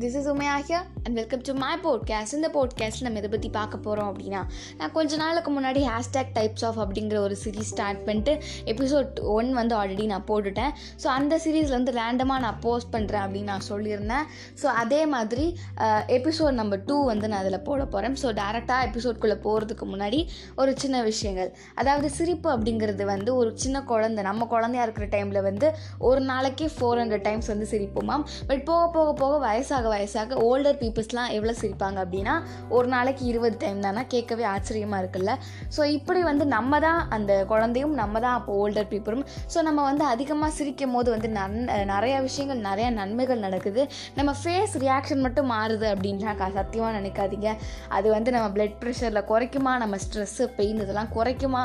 This is Umayya here and welcome to my podcast இந்த podcast நம்ம இதை பற்றி பார்க்க போகிறோம் அப்படின்னா நான் கொஞ்ச நாளுக்கு முன்னாடி ஹேஷ்டேக் டைப்ஸ் ஆஃப் அப்படிங்கிற ஒரு சீரீஸ் ஸ்டார்ட் பண்ணிட்டு எபிசோட் ஒன் வந்து ஆல்ரெடி நான் போட்டுட்டேன் ஸோ அந்த சீரீஸில் வந்து ரேண்டமாக நான் போஸ்ட் பண்ணுறேன் அப்படின்னு நான் சொல்லியிருந்தேன் ஸோ அதே மாதிரி எபிசோட் நம்பர் டூ வந்து நான் அதில் போட போகிறேன் ஸோ டேரெக்டாக எபிசோட்குள்ளே போகிறதுக்கு முன்னாடி ஒரு சின்ன விஷயங்கள் அதாவது சிரிப்பு அப்படிங்கிறது வந்து ஒரு சின்ன குழந்தை நம்ம குழந்தையாக இருக்கிற டைமில் வந்து ஒரு நாளைக்கே ஃபோர் ஹண்ட்ரட் டைம்ஸ் வந்து சிரிப்போமாம் பட் போக போக போக வயசாக வயசாக ஓல்டர் பீப்புள் பீப்புள்ஸ்லாம் எவ்வளோ சிரிப்பாங்க அப்படின்னா ஒரு நாளைக்கு இருபது டைம் தானே கேட்கவே ஆச்சரியமாக இருக்குல்ல ஸோ இப்படி வந்து நம்ம தான் அந்த குழந்தையும் நம்ம தான் அப்போ ஓல்டர் பீப்புளும் ஸோ நம்ம வந்து அதிகமாக சிரிக்கும் போது வந்து நன் நிறையா விஷயங்கள் நிறையா நன்மைகள் நடக்குது நம்ம ஃபேஸ் ரியாக்ஷன் மட்டும் மாறுது அப்படின்லாம் சத்தியமாக நினைக்காதீங்க அது வந்து நம்ம பிளட் ப்ரெஷரில் குறைக்குமா நம்ம ஸ்ட்ரெஸ்ஸு பெயின் இதெல்லாம் குறைக்குமா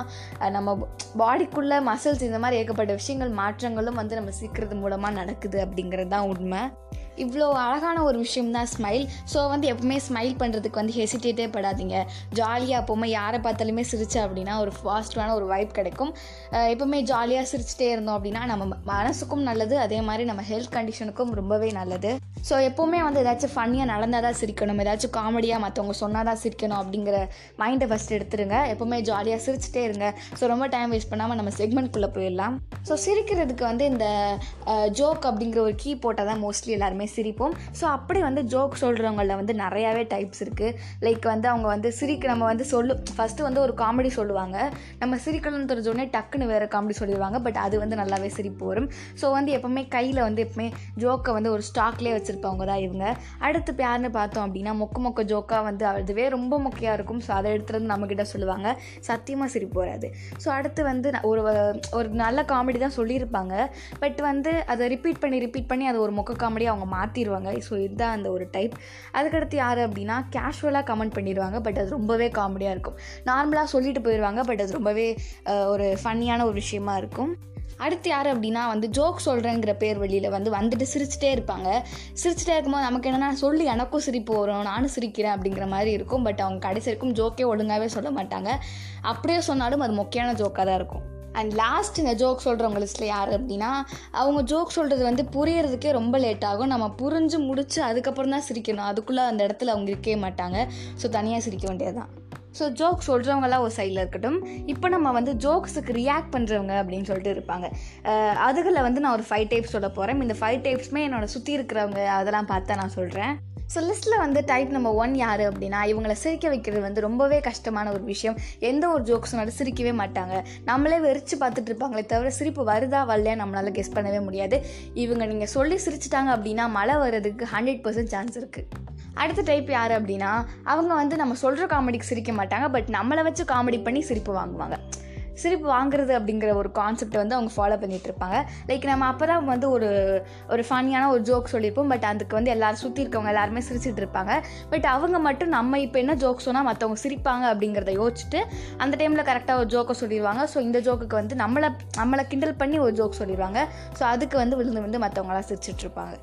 நம்ம பாடிக்குள்ளே மசில்ஸ் இந்த மாதிரி ஏகப்பட்ட விஷயங்கள் மாற்றங்களும் வந்து நம்ம சீக்கிரது மூலமாக நடக்குது அப்படிங்கிறது தான் உண்மை இவ்வளோ அழகான ஒரு விஷயம் தான் ஸ்மைல் ஸோ வந்து எப்பவுமே ஸ்மைல் பண்ணுறதுக்கு வந்து ஹெசிடேட்டே படாதீங்க ஜாலியாக எப்போவுமே யாரை பார்த்தாலுமே சிரிச்சா அப்படின்னா ஒரு பாசிட்டிவான ஒரு வைப் கிடைக்கும் எப்போவுமே ஜாலியாக சிரிச்சிட்டே இருந்தோம் அப்படின்னா நம்ம மனசுக்கும் நல்லது அதே மாதிரி நம்ம ஹெல்த் கண்டிஷனுக்கும் ரொம்பவே நல்லது ஸோ எப்போவுமே வந்து ஏதாச்சும் ஃபன்னியாக நடந்தால் தான் சிரிக்கணும் ஏதாச்சும் காமெடியாக மற்றவங்க சொன்னால் தான் சிரிக்கணும் அப்படிங்கிற மைண்டை ஃபஸ்ட் எடுத்துருங்க எப்போவுமே ஜாலியாக சிரிச்சிட்டே இருங்க ஸோ ரொம்ப டைம் வேஸ்ட் பண்ணாமல் நம்ம செக்மெண்ட்குள்ளே போயிடலாம் ஸோ சிரிக்கிறதுக்கு வந்து இந்த ஜோக் அப்படிங்கிற ஒரு கீ போட்டால் தான் மோஸ்ட்லி எல்லாருமே சிரிப்போம் ஸோ அப்படி வந்து ஜோக் சொல்கிறவங்களில் வந்து நிறையாவே டைப்ஸ் இருக்குது லைக் வந்து அவங்க வந்து சிரிக்க நம்ம வந்து சொல்லு ஃபஸ்ட்டு வந்து ஒரு காமெடி சொல்லுவாங்க நம்ம சிரிக்கணும்னு தெரிஞ்சோடனே டக்குன்னு வேறு காமெடி சொல்லிடுவாங்க பட் அது வந்து நல்லாவே சிரிப்பு வரும் ஸோ வந்து எப்போவுமே கையில் வந்து எப்பவுமே ஜோக்கை வந்து ஒரு ஸ்டாக்லேயே வச்சு வச்சுருப்பவங்க தான் இவங்க அடுத்து யாருன்னு பார்த்தோம் அப்படின்னா மொக்க மொக்க ஜோக்காக வந்து அதுவே ரொம்ப மொக்கையாக இருக்கும் ஸோ அதை எடுத்துகிட்டு வந்து நம்மக்கிட்ட சொல்லுவாங்க சத்தியமாக சிரிப்பு வராது ஸோ அடுத்து வந்து ஒரு ஒரு நல்ல காமெடி தான் சொல்லியிருப்பாங்க பட் வந்து அதை ரிப்பீட் பண்ணி ரிப்பீட் பண்ணி அதை ஒரு மொக்க காமெடி அவங்க மாற்றிடுவாங்க ஸோ இதுதான் அந்த ஒரு டைப் அதுக்கடுத்து யார் அப்படின்னா கேஷுவலாக கமெண்ட் பண்ணிடுவாங்க பட் அது ரொம்பவே காமெடியாக இருக்கும் நார்மலாக சொல்லிட்டு போயிடுவாங்க பட் அது ரொம்பவே ஒரு ஃபன்னியான ஒரு விஷயமா இருக்கும் அடுத்து யார் அப்படின்னா வந்து ஜோக் சொல்கிறேங்கிற பேர் வழியில் வந்து வந்துட்டு சிரிச்சிட்டே இருப்பாங்க சிரிச்சிட்டே இருக்கும்போது நமக்கு என்னென்னா சொல்லி எனக்கும் சிரிப்பு வரும் நானும் சிரிக்கிறேன் அப்படிங்கிற மாதிரி இருக்கும் பட் அவங்க கடைசி வரைக்கும் ஜோக்கே ஒழுங்காகவே சொல்ல மாட்டாங்க அப்படியே சொன்னாலும் அது முக்கியமான ஜோக்காக தான் இருக்கும் அண்ட் லாஸ்ட் இந்த ஜோக் சொல்கிறவங்க லிஸ்ட்டில் யார் அப்படின்னா அவங்க ஜோக் சொல்கிறது வந்து புரியறதுக்கே ரொம்ப லேட் ஆகும் நம்ம புரிஞ்சு முடித்து அதுக்கப்புறம் தான் சிரிக்கணும் அதுக்குள்ளே அந்த இடத்துல அவங்க இருக்கவே மாட்டாங்க ஸோ தனியாக சிரிக்க வேண்டியது தான் ஸோ ஜோக் சொல்கிறவங்களாம் ஒரு சைடில் இருக்கட்டும் இப்போ நம்ம வந்து ஜோக்ஸுக்கு ரியாக்ட் பண்ணுறவங்க அப்படின்னு சொல்லிட்டு இருப்பாங்க அதுகளில் வந்து நான் ஒரு ஃபைவ் டைப்ஸ் சொல்ல போகிறேன் இந்த ஃபைவ் டைப்ஸுமே என்னோட சுற்றி இருக்கிறவங்க அதெல்லாம் பார்த்தா நான் சொல்கிறேன் ஸோ லிஸ்ட்டில் வந்து டைப் நம்பர் ஒன் யார் அப்படின்னா இவங்களை சிரிக்க வைக்கிறது வந்து ரொம்பவே கஷ்டமான ஒரு விஷயம் எந்த ஒரு ஜோக்ஸ் நடு சிரிக்கவே மாட்டாங்க நம்மளே வெறிச்சு பார்த்துட்டு இருப்பாங்களே தவிர சிரிப்பு வருதா வரலையா நம்மளால் கெஸ் பண்ணவே முடியாது இவங்க நீங்கள் சொல்லி சிரிச்சிட்டாங்க அப்படின்னா மழை வர்றதுக்கு ஹண்ட்ரட் பர்சன்ட் சான்ஸ் இருக்குது அடுத்த டைப் யார் அப்படின்னா அவங்க வந்து நம்ம சொல்கிற காமெடிக்கு சிரிக்க மாட்டாங்க பட் நம்மளை வச்சு காமெடி பண்ணி சிரிப்பு வாங்குவாங்க சிரிப்பு வாங்குறது அப்படிங்கிற ஒரு கான்செப்டை வந்து அவங்க ஃபாலோ பண்ணிகிட்டு இருப்பாங்க லைக் நம்ம அப்போ தான் வந்து ஒரு ஒரு ஃபனியான ஒரு ஜோக் சொல்லியிருப்போம் பட் அதுக்கு வந்து எல்லோரும் சுற்றி இருக்கவங்க எல்லாருமே சிரிச்சிட்டு இருப்பாங்க பட் அவங்க மட்டும் நம்ம இப்போ என்ன ஜோக் சொன்னால் மற்றவங்க சிரிப்பாங்க அப்படிங்கிறத யோசிச்சுட்டு அந்த டைமில் கரெக்டாக ஒரு ஜோக்கை சொல்லிடுவாங்க ஸோ இந்த ஜோக்குக்கு வந்து நம்மளை நம்மளை கிண்டல் பண்ணி ஒரு ஜோக் சொல்லிடுவாங்க ஸோ அதுக்கு வந்து விழுந்து விழுந்து மற்றவங்களாம் சிரிச்சிட்ருப்பாங்க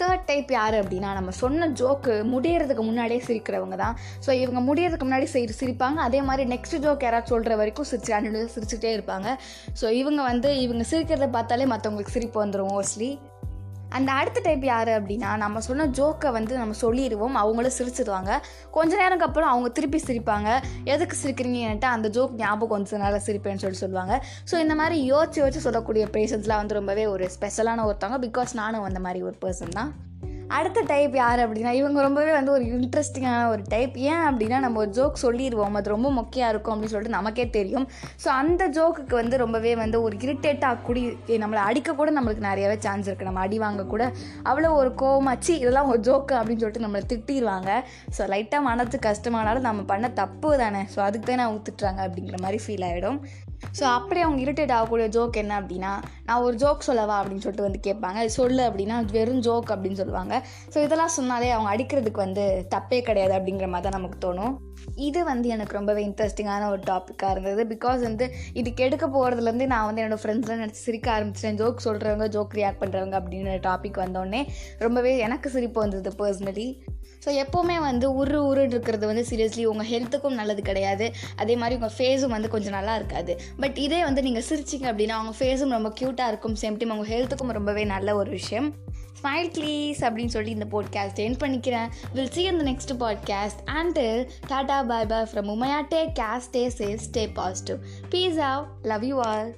தேர்ட் டைப் யார் அப்படின்னா நம்ம சொன்ன ஜோக்கு முடியறதுக்கு முன்னாடியே சிரிக்கிறவங்க தான் ஸோ இவங்க முடியறதுக்கு முன்னாடி சிரி சிரிப்பாங்க அதே மாதிரி நெக்ஸ்ட் ஜோக் யாராவது சொல்கிற வரைக்கும் சிரிச்சு கண்டினியூ சிரிச்சுட்டே இருப்பாங்க ஸோ இவங்க வந்து இவங்க சிரிக்கிறத பார்த்தாலே மற்றவங்களுக்கு சிரிப்பு வந்துடும் மோஸ்ட்லி அந்த அடுத்த டைப் யார் அப்படின்னா நம்ம சொன்ன ஜோக்கை வந்து நம்ம சொல்லிடுவோம் அவங்களும் சிரிச்சிடுவாங்க கொஞ்ச நேரம்க்கு அப்புறம் அவங்க திருப்பி சிரிப்பாங்க எதுக்கு சிரிக்கிறீங்கன்ட்டு அந்த ஜோக் ஞாபகம் வந்து நேரம் சிரிப்பேன்னு சொல்லி சொல்லுவாங்க ஸோ இந்த மாதிரி யோசிச்சு யோசிச்சு சொல்லக்கூடிய பேஷன்ஸ்லாம் வந்து ரொம்பவே ஒரு ஸ்பெஷலான ஒருத்தவங்க பிகாஸ் நானும் அந்த மாதிரி ஒரு பர்சன் தான் அடுத்த டைப் யார் அப்படின்னா இவங்க ரொம்பவே வந்து ஒரு இன்ட்ரெஸ்டிங்கான ஒரு டைப் ஏன் அப்படின்னா நம்ம ஒரு ஜோக் சொல்லிடுவோம் அது ரொம்ப முக்கியம் இருக்கும் அப்படின்னு சொல்லிட்டு நமக்கே தெரியும் ஸோ அந்த ஜோக்குக்கு வந்து ரொம்பவே வந்து ஒரு இரிட்டேட்டாக கூடி நம்மளை அடிக்கக்கூட நம்மளுக்கு நிறையவே சான்ஸ் இருக்குது நம்ம அடி வாங்கக்கூட அவ்வளோ ஒரு கோமாச்சு இதெல்லாம் ஒரு ஜோக்கு அப்படின்னு சொல்லிட்டு நம்மளை திட்டிடுவாங்க ஸோ லைட்டாக மனது கஷ்டமானாலும் நம்ம பண்ண தப்பு தானே ஸோ அதுக்கு தான் நான் திட்டுறாங்க அப்படிங்கிற மாதிரி ஃபீல் ஆகிடும் ஸோ அப்படி அவங்க இரிட்டேட் ஆகக்கூடிய ஜோக் என்ன அப்படின்னா நான் ஒரு ஜோக் சொல்லவா அப்படின்னு சொல்லிட்டு வந்து கேட்பாங்க சொல்லு அப்படின்னா வெறும் ஜோக் அப்படின்னு சொல்லுவாங்க ஸோ இதெல்லாம் சொன்னாலே அவங்க அடிக்கிறதுக்கு வந்து தப்பே கிடையாது அப்படிங்கிற மாதிரி தான் நமக்கு தோணும் இது வந்து எனக்கு ரொம்பவே இன்ட்ரெஸ்டிங்கான ஒரு டாப்பிக்காக இருந்தது பிகாஸ் வந்து இது கெடுக்க போகிறதுலேருந்து நான் வந்து என்னோடய ஃப்ரெண்ட்ஸ்லாம் நினச்சி சிரிக்க ஆரம்பிச்சிட்டேன் ஜோக் சொல்கிறவங்க ஜோக் ரியாக்ட் பண்ணுறவங்க அப்படின்ற டாபிக் வந்தோடனே ரொம்பவே எனக்கு சிரிப்பு வந்தது பர்சனலி ஸோ எப்போவுமே வந்து உரு உருன்னு இருக்கிறது வந்து சீரியஸ்லி உங்கள் ஹெல்த்துக்கும் நல்லது கிடையாது அதே மாதிரி உங்கள் ஃபேஸும் வந்து கொஞ்சம் நல்லா இருக்காது பட் இதே வந்து நீங்கள் சிரிச்சிங்க அப்படின்னா அவங்க ஃபேஸும் ரொம்ப க்யூட்டாக இருக்கும் சேம் டைம் உங்கள் ஹெல்த்துக்கும் ரொம்பவே நல்ல ஒரு விஷயம் ஸ்மைல் ப்ளீஸ் அப்படின்னு சொல்லி இந்த பாட்காஸ்ட் என் பண்ணிக்கிறேன் வில் சி இந்த next podcast and bye bye from Umayya day case stay safe stay positive peace out love you all